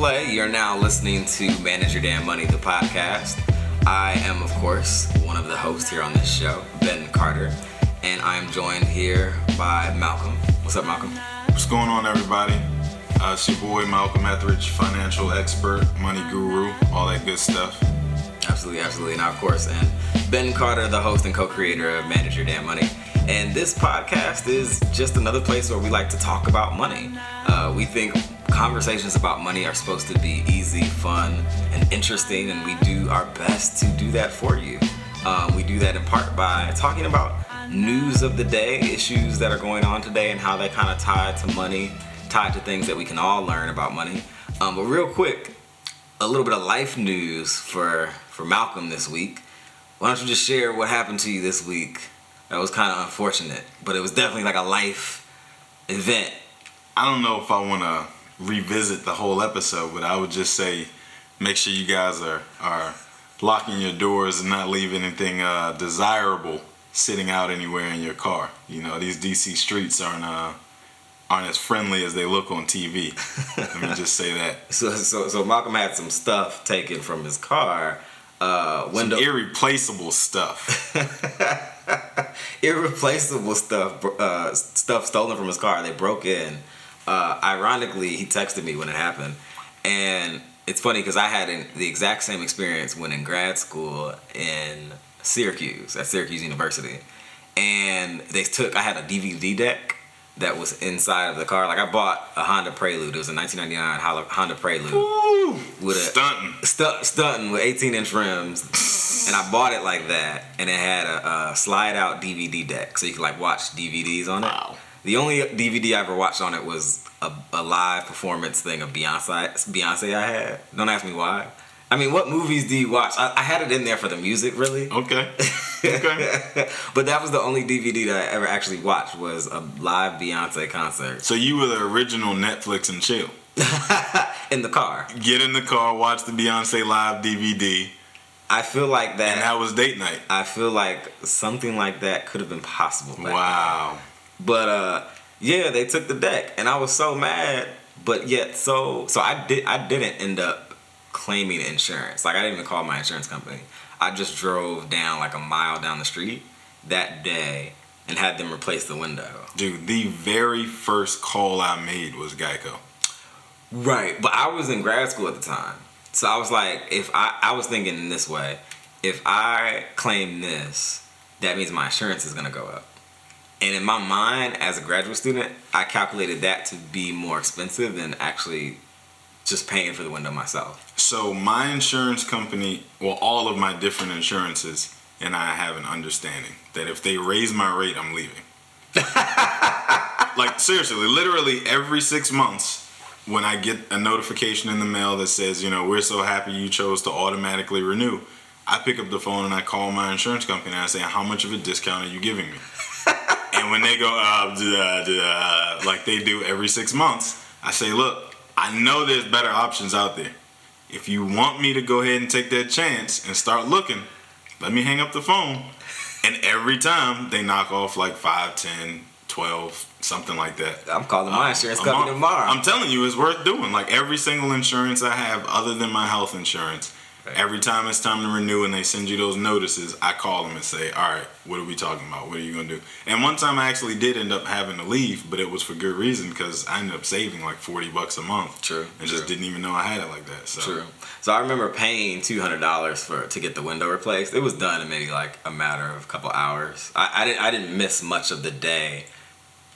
Thanks for pressing play. You're now listening to Manage Your Damn Money, the podcast. I am, of course, one of the hosts here on this show, Ben Carter, and I'm joined here by Malcolm. What's up, Malcolm? What's going on, everybody? Uh, it's your boy Malcolm Etheridge, financial expert, money guru, all that good stuff. Absolutely, absolutely. Now, of course, and Ben Carter, the host and co-creator of Manage Your Damn Money. And this podcast is just another place where we like to talk about money. Uh, we think conversations about money are supposed to be easy, fun, and interesting, and we do our best to do that for you. Um, we do that in part by talking about news of the day, issues that are going on today, and how they kind of tie to money, tied to things that we can all learn about money. Um, but real quick, a little bit of life news for for Malcolm this week. Why don't you just share what happened to you this week? That was kind of unfortunate, but it was definitely like a life event. I don't know if I want to revisit the whole episode, but I would just say make sure you guys are are locking your doors and not leave anything uh, desirable sitting out anywhere in your car. You know, these DC streets aren't uh, aren't as friendly as they look on TV. Let me just say that. So, so, so Malcolm had some stuff taken from his car. Uh, window some irreplaceable stuff. irreplaceable stuff. Uh, stuff stolen from his car. They broke in. Uh, ironically, he texted me when it happened, and it's funny because I had an, the exact same experience when in grad school in Syracuse at Syracuse University, and they took. I had a DVD deck that was inside of the car. Like I bought a Honda Prelude. It was a 1999 Honda Prelude Ooh, with a stunting, stu- stunting with 18 inch rims, and I bought it like that. And it had a, a, slide out DVD deck, so you could like watch DVDs on it. Wow. The only DVD I ever watched on it was a, a live performance thing of Beyonce. Beyonce I had. Don't ask me why. I mean, what movies do you watch? I, I had it in there for the music, really. Okay. Okay. but that was the only DVD that I ever actually watched was a live Beyonce concert. So you were the original Netflix and chill. in the car. Get in the car, watch the Beyonce live DVD. I feel like that. And that was date night. I feel like something like that could have been possible. wow. Then. But uh, yeah, they took the deck, and I was so mad. But yet, so so I did. I didn't end up claiming insurance. Like I didn't even call my insurance company. I just drove down like a mile down the street that day and had them replace the window. Dude, the very first call I made was Geico. Right, but I was in grad school at the time. So I was like, if I, I was thinking in this way, if I claim this, that means my insurance is gonna go up. And in my mind, as a graduate student, I calculated that to be more expensive than actually just paying for the window myself. So my insurance company, well, all of my different insurances, and I have an understanding that if they raise my rate, I'm leaving. like seriously, literally every six months, when I get a notification in the mail that says, you know, we're so happy you chose to automatically renew, I pick up the phone and I call my insurance company and I say, how much of a discount are you giving me? And when they go, uh, duh, duh, like they do every six months, I say, look, I know there's better options out there. If you want me to go ahead and take that chance and start looking, let me hang up the phone. And every time they knock off like 5, 10, 12, something like that. I'm calling my insurance company tomorrow. I'm telling you, it's worth doing. Like every single insurance I have, other than my health insurance, Right. Every time it's time to renew and they send you those notices, I call them and say, "All right, what are we talking about? What are you gonna do?" And one time I actually did end up having to leave, but it was for good reason because I ended up saving like forty bucks a month. True. And true. just didn't even know I had it like that. So. True. So I remember paying two hundred dollars for to get the window replaced. It was done in maybe like a matter of a couple hours. I, I didn't I didn't miss much of the day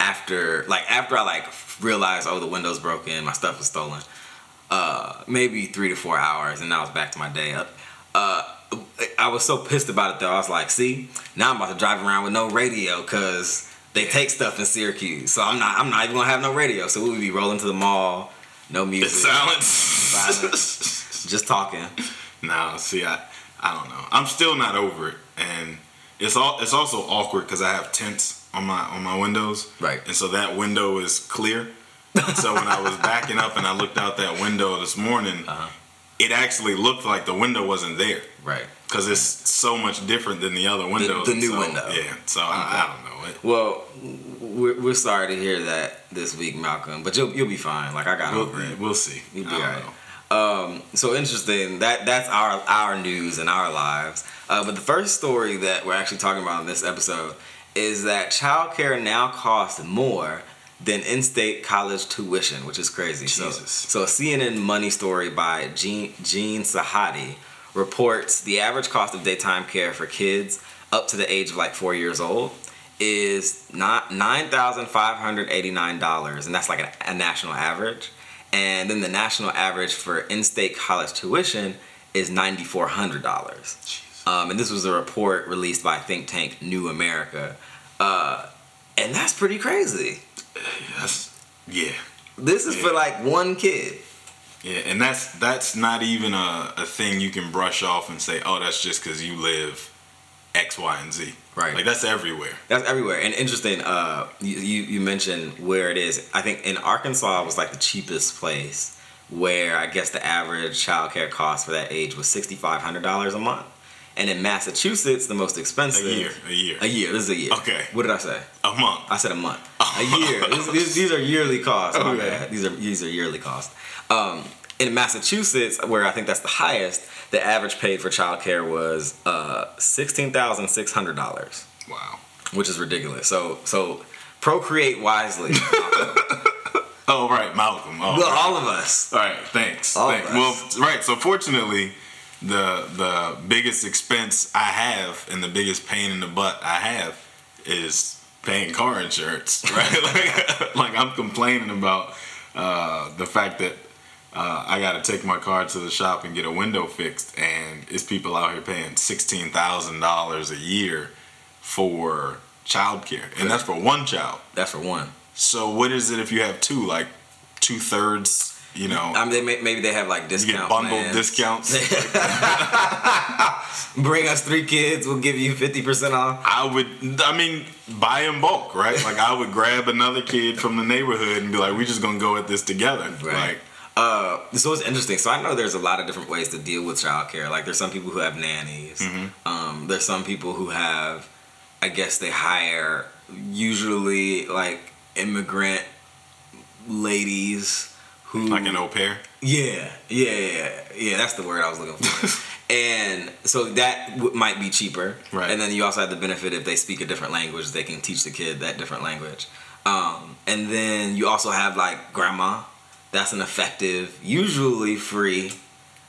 after like after I like realized oh the window's broken, my stuff was stolen. Uh, maybe three to four hours, and I was back to my day up uh, I was so pissed about it though. I was like, see, now I'm about to drive around with no radio because they take stuff in Syracuse. So I'm not I'm not even gonna have no radio. So we would be rolling to the mall, no music, silence, silence just talking. Now, see, I I don't know. I'm still not over it, and it's all it's also awkward because I have tints on my on my windows, right? And so that window is clear. So when I was backing up and I looked out that window this morning, uh-huh it actually looked like the window wasn't there. Right. Because it's so much different than the other windows. The, the new so, window. Yeah. So okay. I, I, don't know. What? Well, we're, we're sorry to hear that this week, Malcolm. But you'll you'll be fine. Like I got over We'll, it. we'll see. You'll be alright. Um, so interesting. That that's our our news and our lives. Uh, but the first story that we're actually talking about in this episode is that childcare now costs more than in-state college tuition, which is crazy. Jesus. So, so a CNN Money story by Jeanne, Jeanne Sahadi reports the average cost of daytime care for kids up to the age of like four years old is not nine thousand five hundred eighty nine dollars, and that's like a, a national average. And then the national average for in-state college tuition is ninety four hundred dollars. Um, and this was a report released by think tank New America, uh, and that's pretty crazy. That's yeah. This is for like one kid. Yeah, and that's that's not even a, a thing you can brush off and say, oh, that's just because you live X, Y, and Z. Right. Like that's everywhere. That's everywhere. And interesting, uh, you, you you mentioned where it is. I think in Arkansas was like the cheapest place where I guess the average childcare cost for that age was sixty five hundred dollars a month. And in Massachusetts, the most expensive. A year, a year, A year. This is a year. Okay. What did I say? a month. I said a month. A year. These, are yearly costs. My Okay. bad. These are these are yearly costs. Um, in Massachusetts, where I think that's the highest, the average paid for childcare was uh, sixteen thousand six hundred dollars, Wow. which is ridiculous. So so procreate wisely. Oh right, Malcolm. Oh, well, right. all of us. All right, thanks. All thanks. Well, right. So fortunately, the the biggest expense I have and the biggest pain in the butt I have is paying car insurance. Right? like, like I'm complaining about uh, the fact that uh, I got to take my car to the shop and get a window fixed, and it's people out here paying sixteen thousand dollars a year for childcare, and that's for one child. That's for one. So what is it if you have two? Like two thirds, you know? I mean, they may, maybe they have like You get bundled plans. discounts. Bring us three kids, we'll give you fifty percent off. I would, I mean, buy in bulk, right? Like I would grab another kid from the neighborhood and be like, "We're just gonna go at this together." Right. Uh, so it's interesting. So I know there's a lot of different ways to deal with childcare. Like there's some people who have nannies. Um, there's some people who have, I guess they hire usually like immigrant ladies who Like, an au pair. yeah, yeah, yeah, yeah. That's the word I was looking for. and so that w- might be cheaper. Right. And then you also have the benefit if they speak a different language, they can teach the kid that different language. Um, and then you also have like grandma. That's an effective, usually free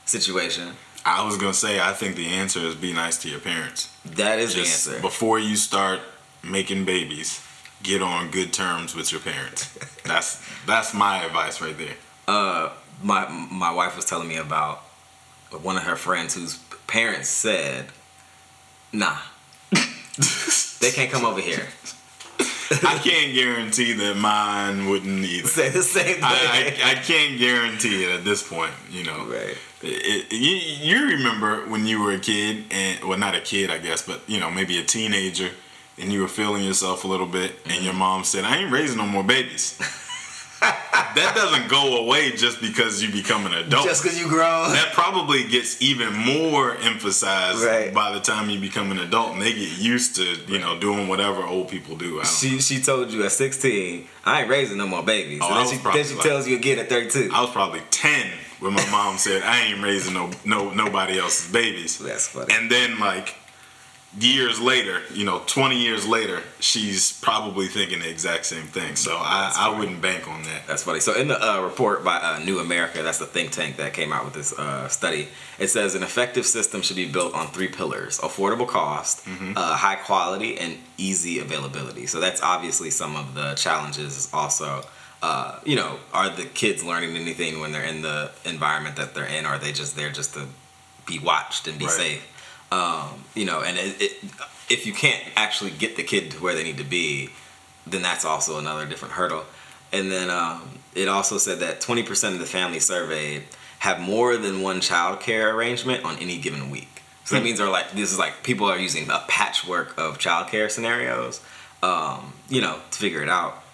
situation. I was gonna say, I think the answer is be nice to your parents. That is Just the answer. before you start making babies, get on good terms with your parents. That's that's my advice right there. Uh, my my wife was telling me about one of her friends whose parents said, "Nah, they can't come over here." I can't guarantee that mine wouldn't either. Say the same thing. I, I, I can't guarantee it at this point, you know. Right. It, it, you, you remember when you were a kid, and well, not a kid, I guess, but you know, maybe a teenager, and you were feeling yourself a little bit, and your mom said, "I ain't raising no more babies." that doesn't go away just because you become an adult. Just because you grown. that probably gets even more emphasized Right. by the time you become an adult, and they get used to you know doing whatever old people do. I don't She she told you at 16, I ain't raising no more babies. Oh, and then she, then she like- tells you again at 32. I was probably ten when my mom said I ain't raising no no nobody else's babies. That's funny. And then like years later, you know, twenty years later, she's probably thinking the exact same thing. So I, I wouldn't bank on that. That's funny. So in the uh, report by uh, New America, that's the think tank that came out with this uh, study. It says an effective system should be built on three pillars: affordable cost, uh, high quality, and easy availability. So that's obviously some of the challenges. Is also, uh, you know, are the kids learning anything when they're in the environment that they're in? Or are they just there just to be watched and be Right. safe? Um, you know, and it, it, if you can't actually get the kid to where they need to be, then that's also another different hurdle. And then um, it also said that 20% of the families surveyed have more than one child care arrangement on any given week. So that means they're like this is like people are using a patchwork of child care scenarios, um, you know, to figure it out.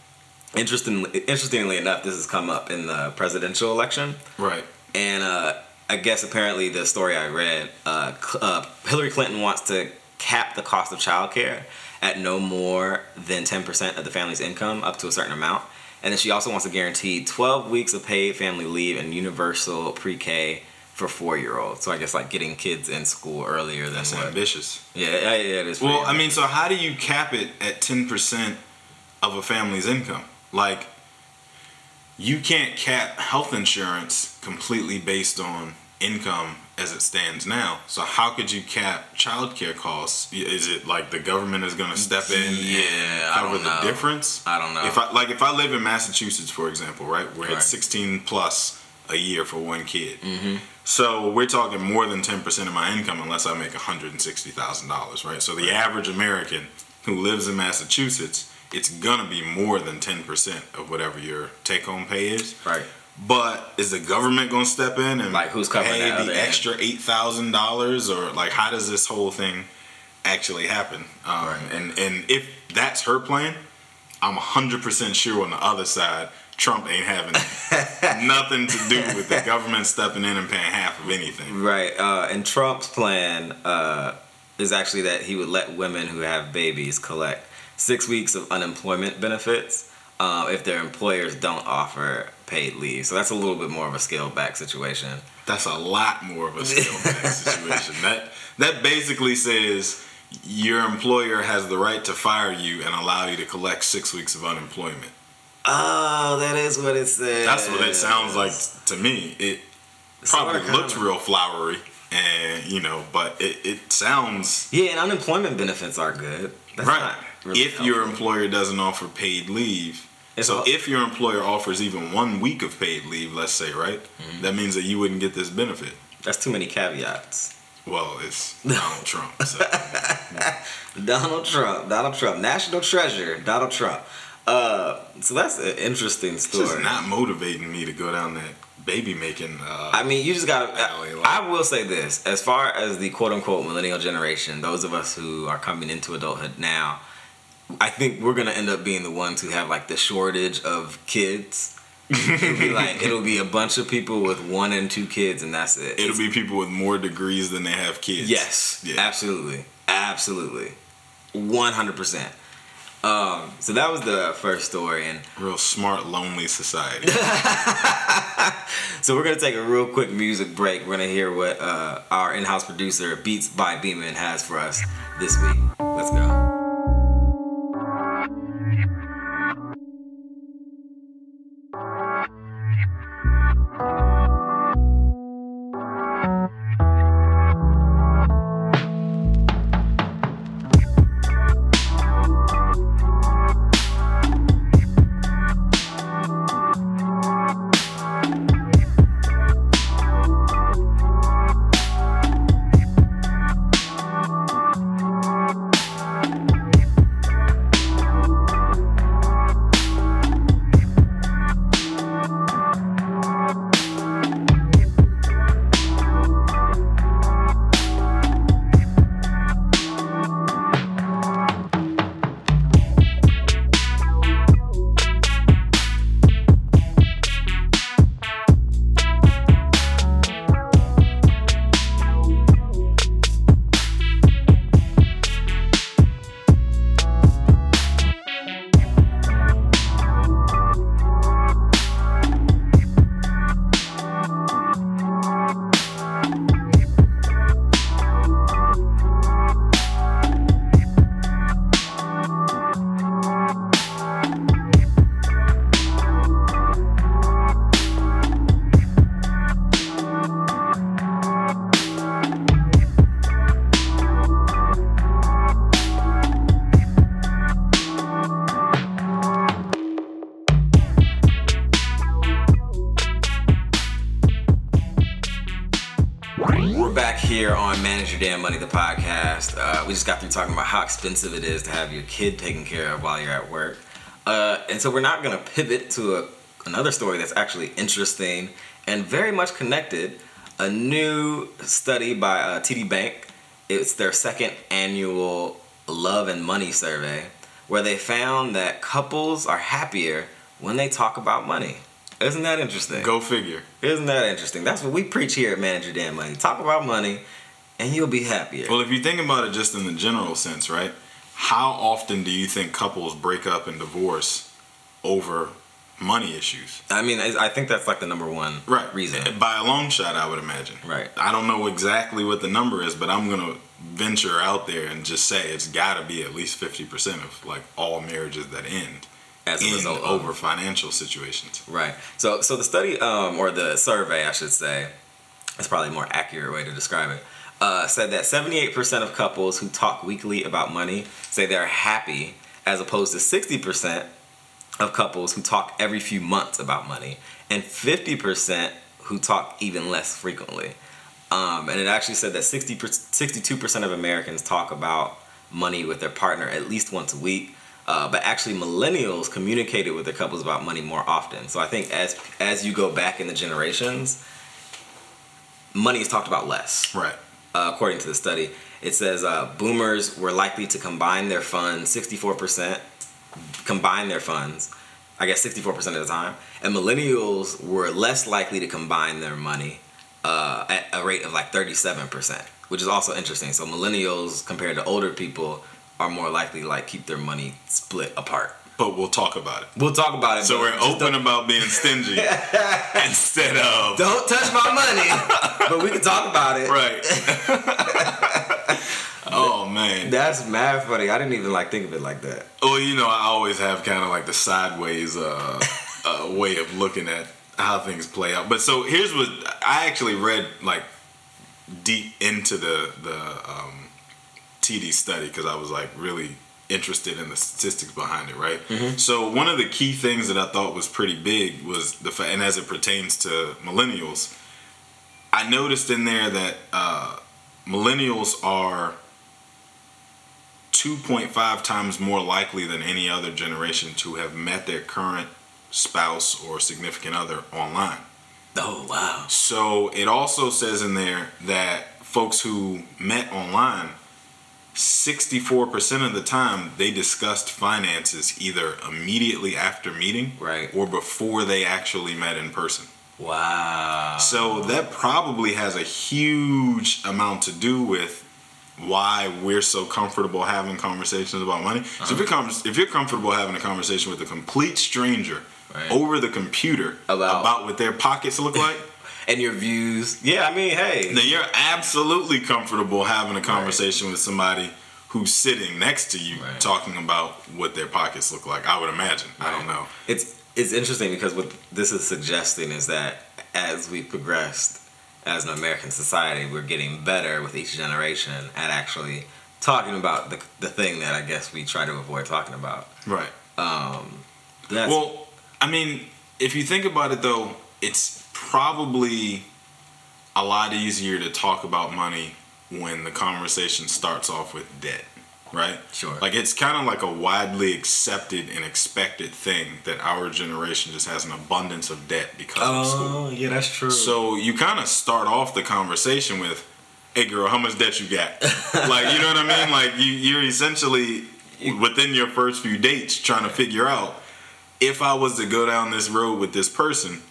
Interestingly, interestingly enough, this has come up in the presidential election. Right. And uh, I guess apparently the story I read, uh, uh, Hillary Clinton wants to cap the cost of childcare at no more than 10% of the family's income up to a certain amount. And then she also wants to guarantee 12 weeks of paid family leave and universal pre-K for four-year-olds. So I guess like getting kids in school earlier than That's what. ambitious. Yeah, yeah, yeah, it is. Well, pretty I mean, so how do you cap it at 10% of a family's income? Like, you can't cap health insurance completely based on income as it stands now. So how could you cap childcare costs? Is it like the government is going to step in Yeah, cover the difference? I don't know. If I like if I live in Massachusetts, for example, right, where Right. it's 16 plus a year for one kid. Mm-hmm. So we're talking more than 10% of my income unless I make $160,000, right? So the average American who lives in Massachusetts, it's gonna be more than 10% of whatever your take home pay is. right. But is the government gonna step in and Like, who's covering pay the extra $8,000 or like how does this whole thing actually happen? Um, Right. And and if that's her plan, I'm 100% sure on the other side, Trump ain't having nothing to do with the government stepping in and paying half of anything. Right. Uh, and Trump's plan uh, is actually that he would let women who have babies collect six weeks of unemployment benefits uh, if their employers don't offer paid leave. So that's a little bit more of a scaled back situation. That's a lot more of a scale back situation. That that basically says your employer has the right to fire you and allow you to collect six weeks of unemployment. Oh, that is what it says. That's what it sounds like to me. It probably looks real flowery, and you know, but it, it sounds Yeah, and unemployment benefits are good. That's right. not really if your employer doesn't offer paid leave, It's so if your employer offers even one week of paid leave, let's say, right, Mm-hmm. that means that you wouldn't get this benefit. that's too many caveats. Well, it's Donald Trump. So. Donald Trump, Donald Trump, national treasure, Donald Trump. Uh, so that's an interesting It's story. just not motivating me to go down that baby making. Uh, I mean, you just gotta. Alley, like- I will say this: as far as the quote unquote millennial generation, those of us who are coming into adulthood now, I think we're gonna end up being the ones who have like the shortage of kids. it'll be like it'll be a bunch of people with one and two kids, and that's it. it'll be people with more degrees than they have kids. Yes, Yeah. absolutely, absolutely, one hundred percent. Um, so that was the first story, and Real smart, lonely society. so we're gonna take a real quick music break. We're gonna hear what uh, our in-house producer Beats by Beeman has for us this week. Let's go. Damn Money, the podcast. Uh, we just got through talking about how expensive it is to have your kid taken care of while you're at work. Uh, and so we're not going to pivot to a, another story that's actually interesting and very much connected. A new study by uh, TD Bank. It's their second annual Love and Money survey, where they found that couples are happier when they talk about money. Isn't that interesting? Go figure. Isn't that interesting? That's what we preach here at Manage Your Damn Money. Talk about money and you'll be happier. Well, if you think about it just in the general sense, right? How often do you think couples break up and divorce over money issues? I mean, I I think that's like the number one Right. reason. By a long shot, I would imagine. Right. I don't know exactly what the number is, but I'm gonna venture out there and just say it's got to be at least fifty percent of like all marriages that end As a end result of- over financial situations. Right. So so the study um, or the survey, I should say, is probably a more accurate way to describe it. Uh, said that 78% of couples who talk weekly about money say they're happy, as opposed to 60% of couples who talk every few months about money, and 50% who talk even less frequently. Um, and it actually said that 60 62% of Americans talk about money with their partner at least once a week. Uh, but actually, millennials communicated with their couples about money more often. So I think as as you go back in the generations, money is talked about less. Right. Uh, according to the study, it says uh, boomers were likely to combine their funds 64%, combine their funds, I guess 64% of the time, and millennials were less likely to combine their money uh, at a rate of like 37%, which is also interesting. So millennials compared to older people are more likely to like keep their money split apart. But we'll talk about it. We'll talk about it. So we're open about being stingy instead of Don't touch my money, but we can talk about it. right. oh man. That's mad funny. I didn't even like think of it like that. Well, you know, I always have kind of like the sideways uh, uh, way of looking at how things play out. But so here's what I actually read like deep into the the um, TD study because I was like really interested in the statistics behind it, right? So one of the key things that I thought was pretty big was the fact, and as it pertains to millennials, I noticed in there that uh, millennials are 2.5 times more likely than any other generation to have met their current spouse or significant other online. Oh wow. So it also says in there that folks who met online, 64% of the time they discussed finances either immediately after meeting Right. or before they actually met in person. Wow. So that probably has a huge amount to do with why we're so comfortable having conversations about money. So if uh-huh. you're com- if you're comfortable having a conversation with a complete stranger Right. over the computer About- about what their pockets look like, and your views. Yeah, I mean, hey. then you're absolutely comfortable having a conversation with somebody who's sitting next to you Right. talking about what their pockets look like. I would imagine. I don't know. It's it's interesting because what this is suggesting is that as we progressed as an American society, we're getting better with each generation at actually talking about the, the thing that I guess we try to avoid talking about. Right. Um, that's, Well, I mean, if you think about it though, it's probably a lot easier to talk about money when the conversation starts off with debt, right? Sure. Like it's kind of like a widely accepted and expected thing that our generation just has an abundance of debt because of school. oh yeah, that's true. So you kind of start off the conversation with, "Hey, girl, how much debt you got?" like, you know what I mean? Like you, you're essentially within your first few dates trying to figure out if I was to go down this road with this person,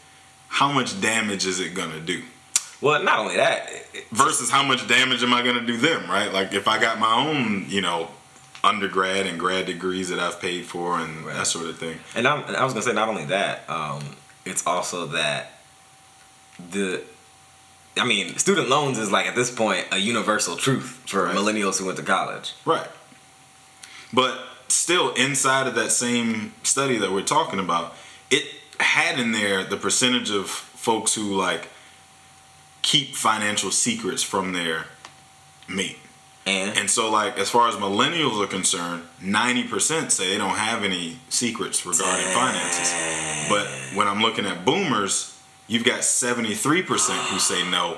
how much damage is it gonna do? well, not only that, Versus how much damage am I gonna do them? Right? Like if I got my own, you know, undergrad and grad degrees that I've paid for and Right. that sort of thing. And I'm, and I was gonna say not only that, um, it's also that the, I mean, student loans is like at this point a universal truth for Right. millennials who went to college. Right. But still, inside of that same study that we're talking about, it had in there the percentage of folks who like keep financial secrets from their mate. And, And so, like, as far as millennials are concerned, 90% say they don't have any secrets regarding finances. But when I'm looking at boomers, you've got 73% who say no,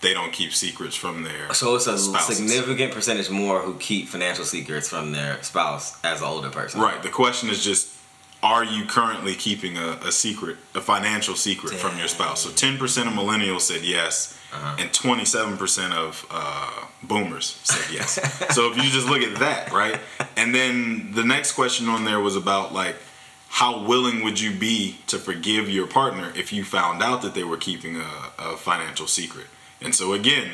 they don't keep secrets from their so it's a spouses. significant percentage more who keep financial secrets from their spouse as an older person. Right. The question is just, are you currently keeping a, a secret, a financial secret from your spouse? So 10% of millennials said yes, Uh-huh. and 27% of uh, boomers said yes. so if you just look at that, right? And then the next question on there was about like, how willing would you be to forgive your partner if you found out that they were keeping a, a financial secret? And so again,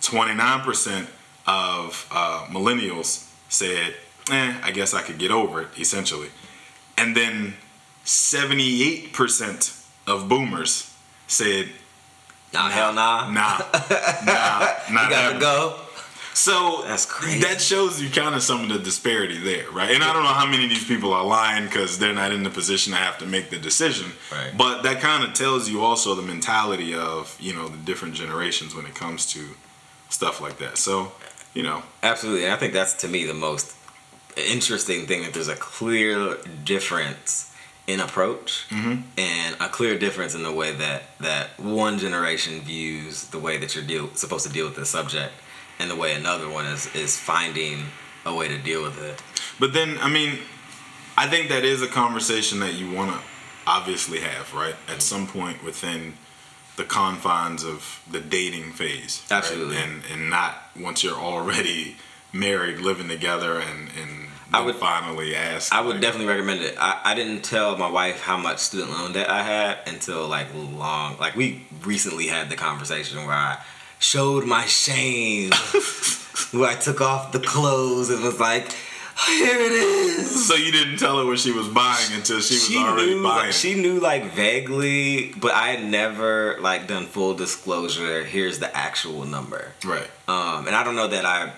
29% of uh, millennials said, eh, I guess I could get over it, essentially. And then 78% of boomers said, Nah, hell nah. nah, nah, not You gotta go. So That's crazy. That shows you kind of some of the disparity there, right? And I don't know how many of these people are lying because they're not in the position to have to make the decision. Right. But that kind of tells you also the mentality of you know the different generations when it comes to stuff like that. So you know, Absolutely. And I think that's to me the most interesting thing that there's a clear difference in approach mm-hmm. and a clear difference in the way that that one generation views the way that you're deal, supposed to deal with the subject and the way another one is is finding a way to deal with it. but then I mean, I think that is a conversation that you want to obviously have, right? At mm-hmm. some point within the confines of the dating phase, right? Absolutely. and and not once you're already married, living together, and and I would- finally ask. I would like, definitely recommend it. I, I didn't tell my wife how much student loan debt I had until like long like we recently had the conversation where I showed my shame where I took off the clothes and was like, here it is. So you didn't tell her what she was buying until she was already knew, buying. She knew like vaguely, but I had never like done full disclosure. Here's the actual number. right. Um, and I don't know that I.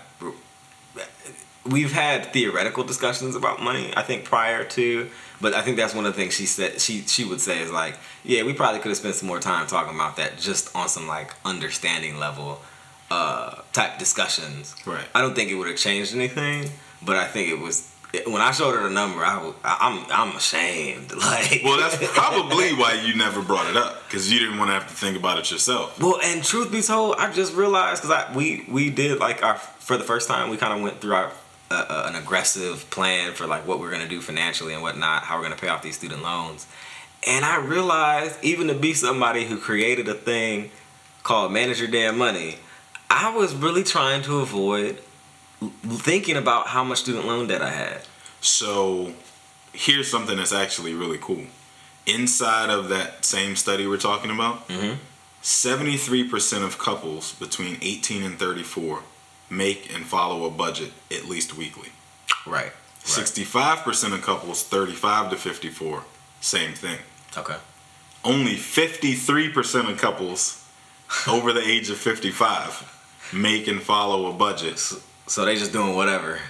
We've had theoretical discussions about money. I think prior to, but I think that's one of the things she said. She she would say is like, yeah, we probably could have spent some more time talking about that just on some like understanding level, uh, type discussions. Right. I don't think it would have changed anything, but I think it was when I showed her the number. I was, I'm I'm ashamed. Like, Well, that's probably why you never brought it up because you didn't want to have to think about it yourself. Well, and truth be told, I just realized because I we we did like our for the first time we kind of went through our uh, uh, an aggressive plan for like what we're gonna do financially and whatnot, how we're gonna pay off these student loans, and I realized even to be somebody who created a thing called Manage Your Damn Money, I was really trying to avoid thinking about how much student loan debt I had. So here's something that's actually really cool. Inside of that same study we're talking about, Mhm. 73% of couples between 18 and 34 make and follow a budget at least weekly. Right. 65% of couples 35 to 54, same thing. Okay. Only 53% of couples over the age of 55 make and follow a budget. So they just doing whatever.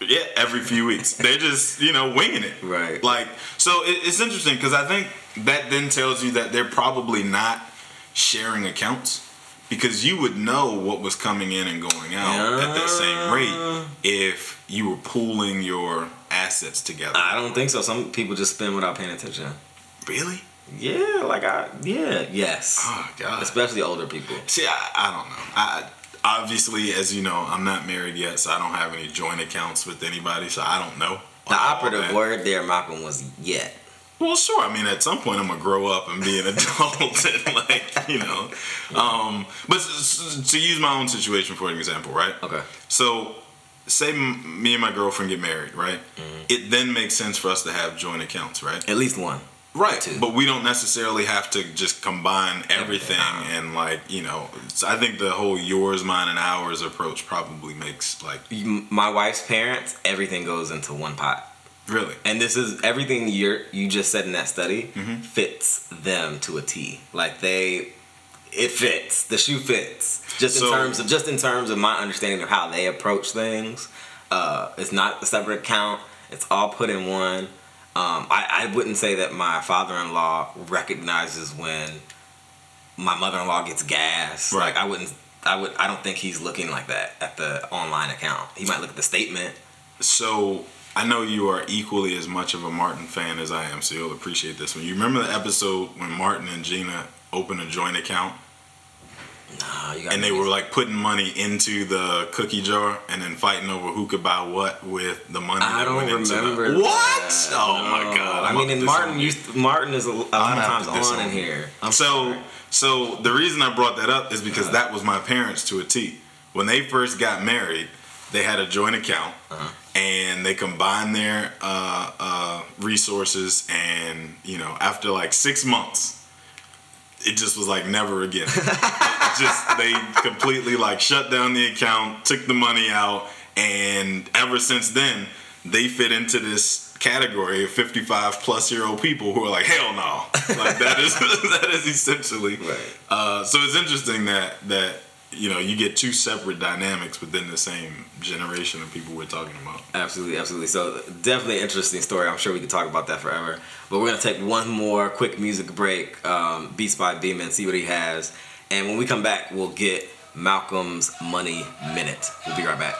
Yeah, every few weeks. They're just, you know, winging it. Right. Like, so it, it's interesting because I think that then tells you that they're probably not sharing accounts because you would know what was coming in and going out at that same rate if you were pooling your assets together. I don't think so. Some people just spend without paying attention. really? Yeah, like I yeah, yes. Oh, God. Especially older people. See, I, I don't know. I obviously, as you know, I'm not married yet, so I don't have any joint accounts with anybody, so I don't know. The operative word there, Malcolm, was yet. Well, sure. I mean, at some point, I'm gonna grow up and be an adult, and like, you know. Um, but to use my own situation for an example, right? Okay. So, say m- me and my girlfriend get married, right? Mm-hmm. It then makes sense for us to have joint accounts, right? At least one. Right. Two. But we don't necessarily have to just combine everything and like, you know, I think the whole yours, mine, and ours approach probably makes like My wife's parents, everything goes into one pot. Really. And this is everything you you just said in that study Mm-hmm. fits them to a T. Like they it fits. The shoe fits. Just So- in terms of just in terms of my understanding of how they approach things. Uh, it's not a separate account. It's all put in one. Um, I, I wouldn't say that my father-in-law recognizes when my mother-in-law gets gas. Right. Like I wouldn't. I would. I don't think he's looking like that at the online account. He might look at the statement. So I know you are equally as much of a Martin fan as I am, so you'll appreciate this one. You remember the episode when Martin and Gina opened a joint account Nah, you got and they were like putting money into the cookie jar and then fighting over who could buy what with the money. I that don't went into the- remember. What? that. Oh my god! I I'm mean, and Martin used Martin is a, lot of times on in here. I'm so, sorry. so the reason I brought that up is because uh. that was my parents to a T. When they first got married, they had a joint account, Uh-huh. and they combined their uh, uh, resources. And you know, after like six months, it just was like never again. just they completely like shut down the account, took the money out, and ever since then they fit into this category of 55 plus year old people who are like hell no like that is that is essentially Right. uh, so it's interesting that that you know you get two separate dynamics within the same generation of people we're talking about Absolutely, absolutely. So definitely interesting story. I'm sure we could talk about that forever. But we're gonna take one more quick music break. Um, Beats by Beeman, see what he has, and when we come back, we'll get Malcolm's Money Minute. We'll be right back.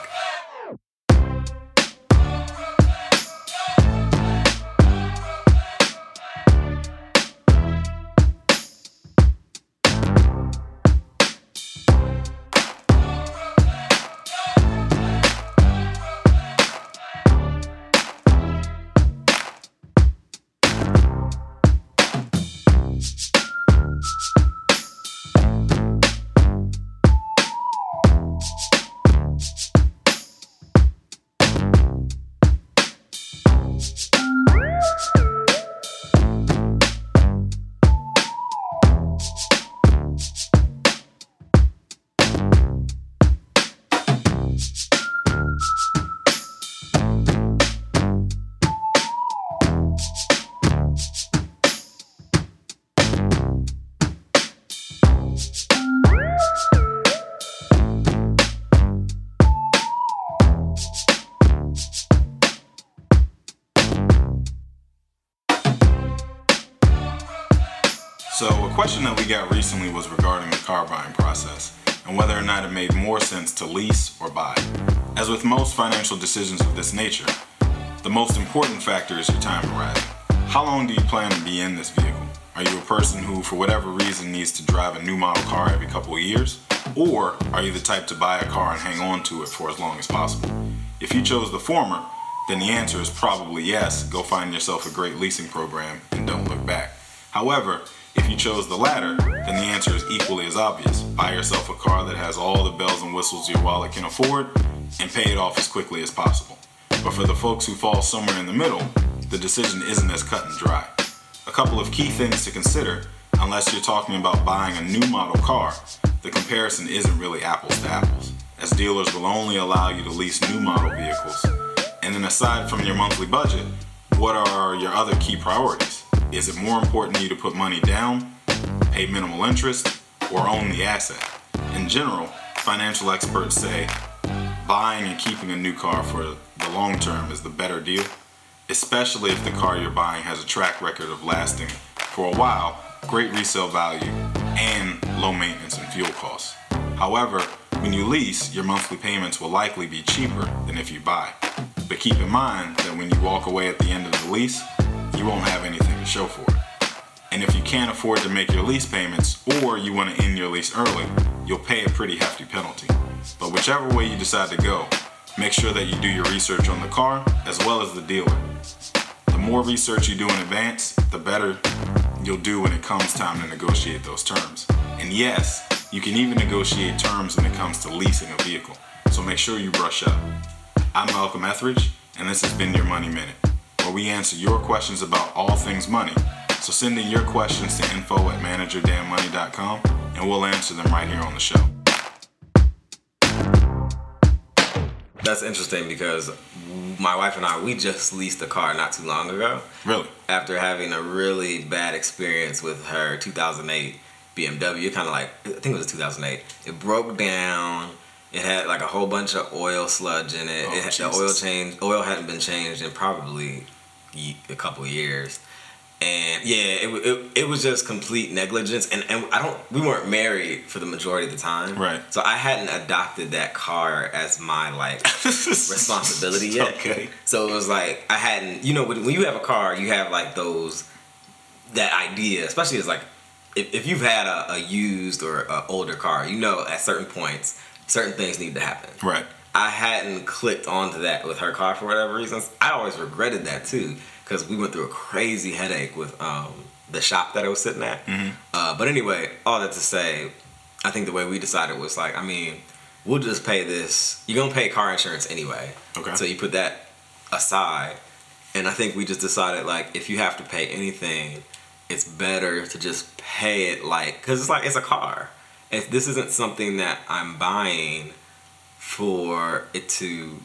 More sense to lease or buy. As with most financial decisions of this nature, the most important factor is your time horizon. How long do you plan to be in this vehicle? Are you a person who, for whatever reason, needs to drive a new model car every couple of years? Or are you the type to buy a car and hang on to it for as long as possible? If you chose the former, then the answer is probably yes, go find yourself a great leasing program and don't look back. However, if you chose the latter, then the answer is equally as obvious. Buy yourself a car that has all the bells and whistles your wallet can afford and pay it off as quickly as possible. But for the folks who fall somewhere in the middle, the decision isn't as cut and dry. A couple of key things to consider unless you're talking about buying a new model car, the comparison isn't really apples to apples, as dealers will only allow you to lease new model vehicles. And then aside from your monthly budget, what are your other key priorities? Is it more important to you to put money down, pay minimal interest, or own the asset? In general, financial experts say buying and keeping a new car for the long term is the better deal, especially if the car you're buying has a track record of lasting for a while, great resale value, and low maintenance and fuel costs. However, when you lease, your monthly payments will likely be cheaper than if you buy. But keep in mind that when you walk away at the end of the lease, you won't have anything to show for it. And if you can't afford to make your lease payments or you want to end your lease early, you'll pay a pretty hefty penalty. But whichever way you decide to go, make sure that you do your research on the car as well as the dealer. The more research you do in advance, the better you'll do when it comes time to negotiate those terms. And yes, you can even negotiate terms when it comes to leasing a vehicle. So make sure you brush up. I'm Malcolm Etheridge, and this has been your Money Minute, where we answer your questions about all things money. So send in your questions to info at manageyourdamnmoney.com, and we'll answer them right here on the show. That's interesting because my wife and I we just leased a car not too long ago Really? after having a really bad experience with her 2008 BMW. Kind of like I think it was 2008. It broke down. It had like a whole bunch of oil sludge in it. Oh, it had, the oil change oil hadn't been changed in probably a couple years. And yeah, it, it, it was just complete negligence. And, and I don't, we weren't married for the majority of the time. Right. So I hadn't adopted that car as my like responsibility yet. Okay. So it was like I hadn't, you know, when, when you have a car, you have like those that idea, especially as like if, if you've had a, a used or a older car, you know, at certain points, certain things need to happen. Right. I hadn't clicked onto that with her car for whatever reasons. I always regretted that too because we went through a crazy headache with um, the shop that I was sitting at. Uh, but anyway, all that to say, I think the way we decided was like, I mean, we'll just pay this. You're gonna pay car insurance anyway. Okay. So you put that aside, and I think we just decided like if you have to pay anything, it's better to just pay it like because it's like it's a car. If this isn't something that I'm buying for it to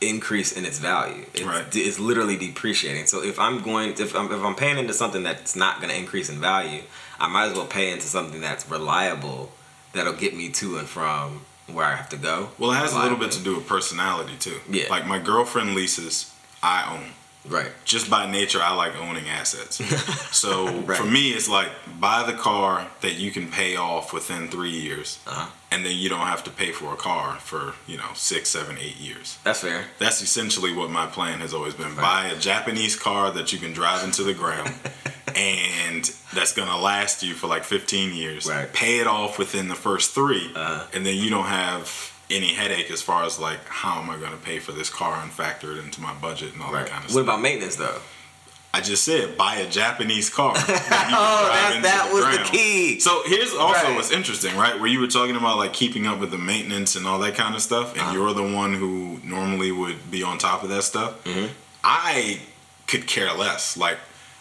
increase in its value. It's, Right. it's literally depreciating. So if I'm going, if I'm, if I'm paying into something that's not going to increase in value, I might as well pay into something that's reliable, that'll get me to and from where I have to go. Well, it has a little bit to do with personality too. Yeah. Like my girlfriend leases, I own. Right. Just by nature, I like owning assets. so Right. for me, it's like buy the car that you can pay off within three years, Uh-huh. and then you don't have to pay for a car for you know six, seven, eight years. That's fair. That's essentially what my plan has always been. Buy a Japanese car that you can drive into the ground and that's gonna last you for like 15 years. Right. Pay it off within the first 3 Uh-huh. and then you don't have any headache as far as like how am I gonna pay for this car and factor it into my budget and all Right. that kind of What stuff. What about maintenance though? I just said buy a Japanese car. that Oh, that, that the was the key. So here's also Right. what's interesting, right? Where you were talking about like keeping up with the maintenance and all that kind of stuff, and Uh-huh. you're the one who normally would be on top of that stuff. Mm-hmm. I could care less. Like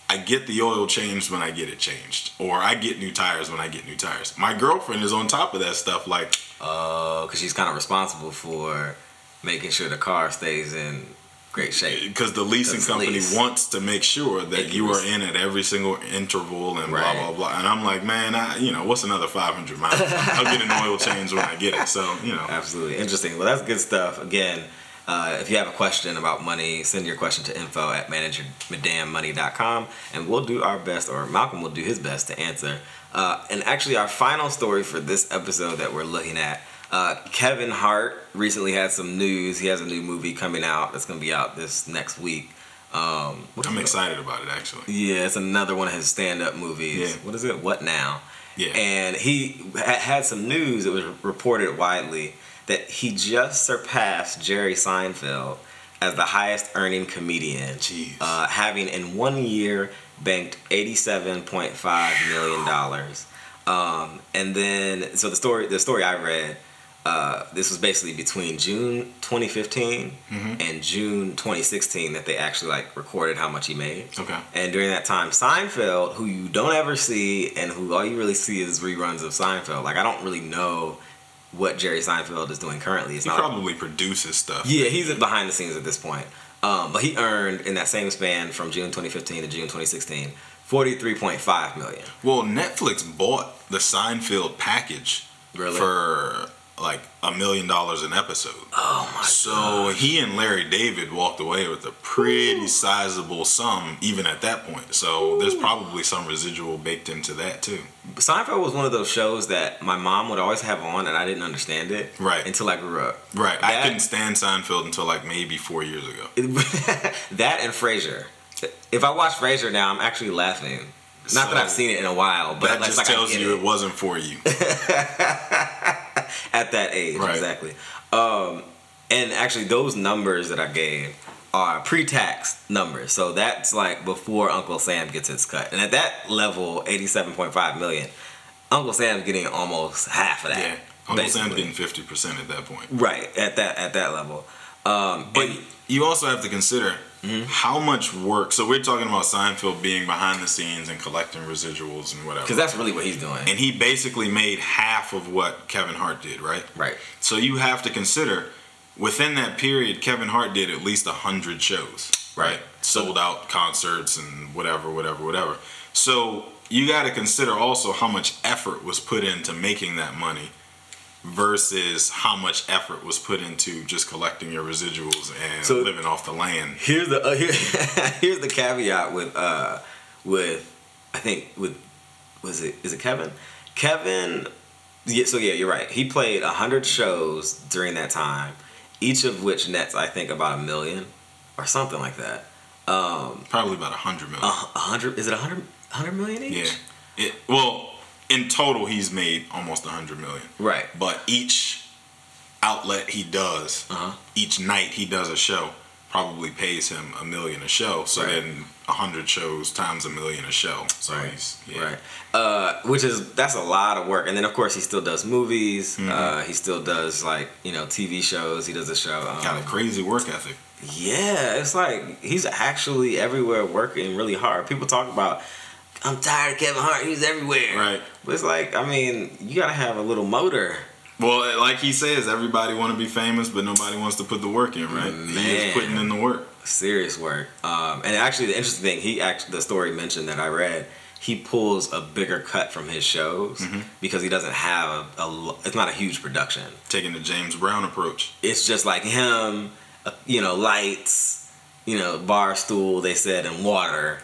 I get the oil changed when I get it changed, or I get new tires when I get new tires. My girlfriend is on top of that stuff. Like Oh, because she's kind of responsible for making sure the car stays in great shape. because the leasing company lease. wants to make sure that you are in at every single interval and Right. blah blah blah. And I'm like, man, I, you know, what's another 500 miles? I'll get an oil change when I get it. So you know, Absolutely. Interesting. Well, that's good stuff. Again, uh, if you have a question about money, send your question to info at manageyourdamnmoney.com and we'll do our best, or Malcolm will do his best to answer. Uh, and actually, our final story for this episode that we're looking at uh, Kevin Hart recently had some news. He has a new movie coming out that's going to be out this next week. Um, I'm excited about it actually. Yeah, it's another one of his stand-up movies. Yeah. What is it? What now? Yeah. And he ha- had some news. It was reported widely that he just surpassed Jerry Seinfeld as the highest-earning comedian, Jeez. Uh, having in one year banked eighty-seven point five million dollars. Um, and then, so the story, the story I read, uh, this was basically between June 2015 Mm-hmm. and June 2016 that they actually like recorded how much he made. Okay. And during that time, Seinfeld, who you don't ever see, and who all you really see is reruns of Seinfeld. Like I don't really know what Jerry Seinfeld is doing currently. It's He not. probably produces stuff. yeah, he's behind the scenes at this point. Um, but he earned in that same span from June 2015 to June 2016, 43.5 million. Well, Netflix bought the Seinfeld package Really? for like a million dollars an episode. Oh my. So he and Larry David walked away with a pretty sizable sum, even at that point. So there's probably some residual baked into that too. Seinfeld was one of those shows that my mom would always have on, and I didn't understand it. Right. Until I grew up. Right. I couldn't stand Seinfeld until like maybe four years ago. that and Frasier. If I watch Frasier now, I'm actually laughing. Not So, that I've seen it in a while, but that it's just like tells you it it wasn't for you. at that age, Right. exactly. Um, and actually, those numbers that I gave are pre-tax numbers, so that's like before Uncle Sam gets his cut. And at that level, eighty-seven point five million, Uncle Sam's getting almost half of that. yeah. Uncle Sam's getting fifty percent at that point. right at that at that level. Um, but But you also have to consider Mm-hmm. how much work. So we're talking about Seinfeld being behind the scenes and collecting residuals and whatever. because that's really what he's doing, and he basically made half of what Kevin Hart did, right? right? So you have to consider within that period, Kevin Hart did at least a hundred shows, Right. Sold out concerts and whatever, whatever, whatever. So you got to consider also how much effort was put into making that money versus how much effort was put into just collecting your residuals and So- living off the land. Here's the uh, here, here's the caveat with uh with I think with was it is it Kevin? Kevin yeah, so yeah, you're right. He played a hundred shows during that time, each of which nets I think about a million or something like that. Um Probably about a hundred million. a a hundred is it a hundred hundred million each? yeah. It, well, in total, he's made almost a hundred million. Right. But each outlet he does, Uh-huh. each night he does a show, probably pays him a million a show. So Right. then a hundred shows times a million a show. So Right. he's yeah. Right. Uh, which is that's a lot of work, and then of course he still does movies. Mm-hmm. Uh, he still does like you know TV shows. He does a show. Um, Got a crazy work ethic. Yeah, it's like he's actually everywhere working really hard. People talk about I'm tired of Kevin Hart. He's everywhere. Right. But it's like, I mean, you gotta have a little motor. Well, like he says, everybody want to be famous, but nobody wants to put the work in, right? Man. is putting in the work. Serious work. Um, and actually, the interesting thing, he actually the story mentioned that I read, he pulls a bigger cut from his shows Mm-hmm. because he doesn't have a, a. It's not a huge production. Taking the James Brown approach. It's just like him, uh, you know, lights, you know, bar stool. They said and water,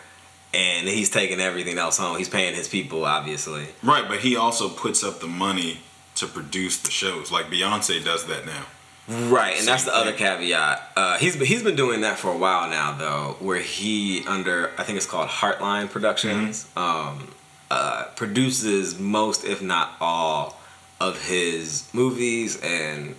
and he's taking everything else home. He's paying his people, obviously. Right, but he also puts up the money to produce the shows. Like Beyonce does that now. Right, and that's Same the other caveat. Uh, he's he's been doing that for a while now, though, where he under I think it's called Heartline Productions um, uh, produces most, if not all, of his movies and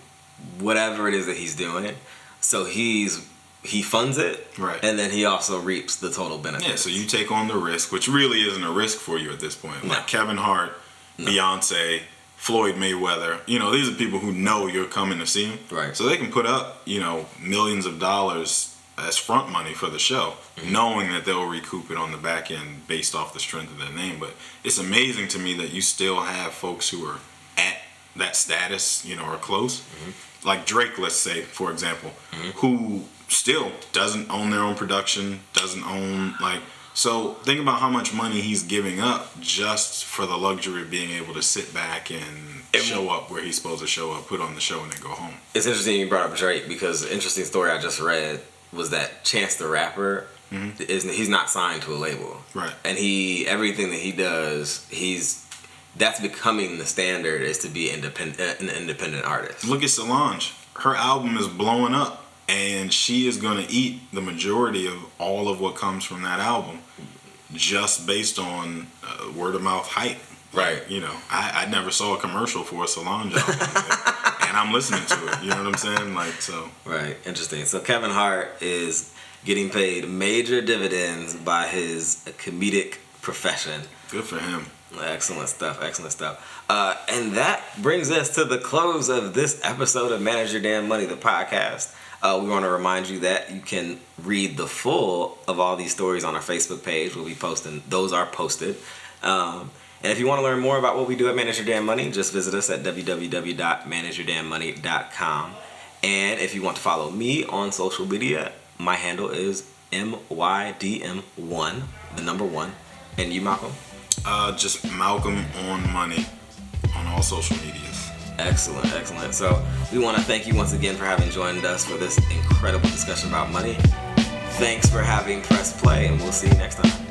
whatever it is that he's doing. So he's he funds it, Right. and then he also reaps the total benefit. Yeah, so you take on the risk, which really isn't a risk for you at this point. No. Like Kevin Hart, Beyonce, Floyd Mayweather, you know, these are people who know you're coming to see them. Right. So they can put up, you know, millions of dollars as front money for the show, Mm-hmm. knowing that they'll recoup it on the back end based off the strength of their name. But it's amazing to me that you still have folks who are at that status, you know, or close. Mm-hmm. Like Drake, let's say, for example, who still doesn't own their own production, doesn't own like so think about how much money he's giving up just for the luxury of being able to sit back and show up where he's supposed to show up, put on the show, and then go home. It's interesting you brought up Drake because the interesting story I just read was that Chance the Rapper mm-hmm. is he's not signed to a label. Right. And he everything that he does, he's that's becoming the standard is to be independent uh, an independent artist. Look at Solange. Her album is blowing up, and she is going to eat the majority of all of what comes from that album just based on uh, word of mouth hype. Right. Like, you know, I, I never saw a commercial for a Solange album, and I'm listening to it. You know what I'm saying? Like, so Right. Interesting. So Kevin Hart is getting paid major dividends by his comedic profession. good for him. Excellent stuff. Excellent stuff. Uh, and that brings us to the close of this episode of Manage Your Damn Money, the podcast. Uh, we want to remind you that you can read the full of all these stories on our Facebook page. We'll be posting; those are posted. Um, and if you want to learn more about what we do at Manage Your Damn Money, just visit us at www.manageyourdamnmoney.com. And if you want to follow me on social media, my handle is mydm1, the number one. And you, Malcolm? Uh, just Malcolm on Money on all social medias. Excellent, excellent. So we want to thank you once again for having joined us for this incredible discussion about money. Thanks for having Press Play, and we'll see you next time.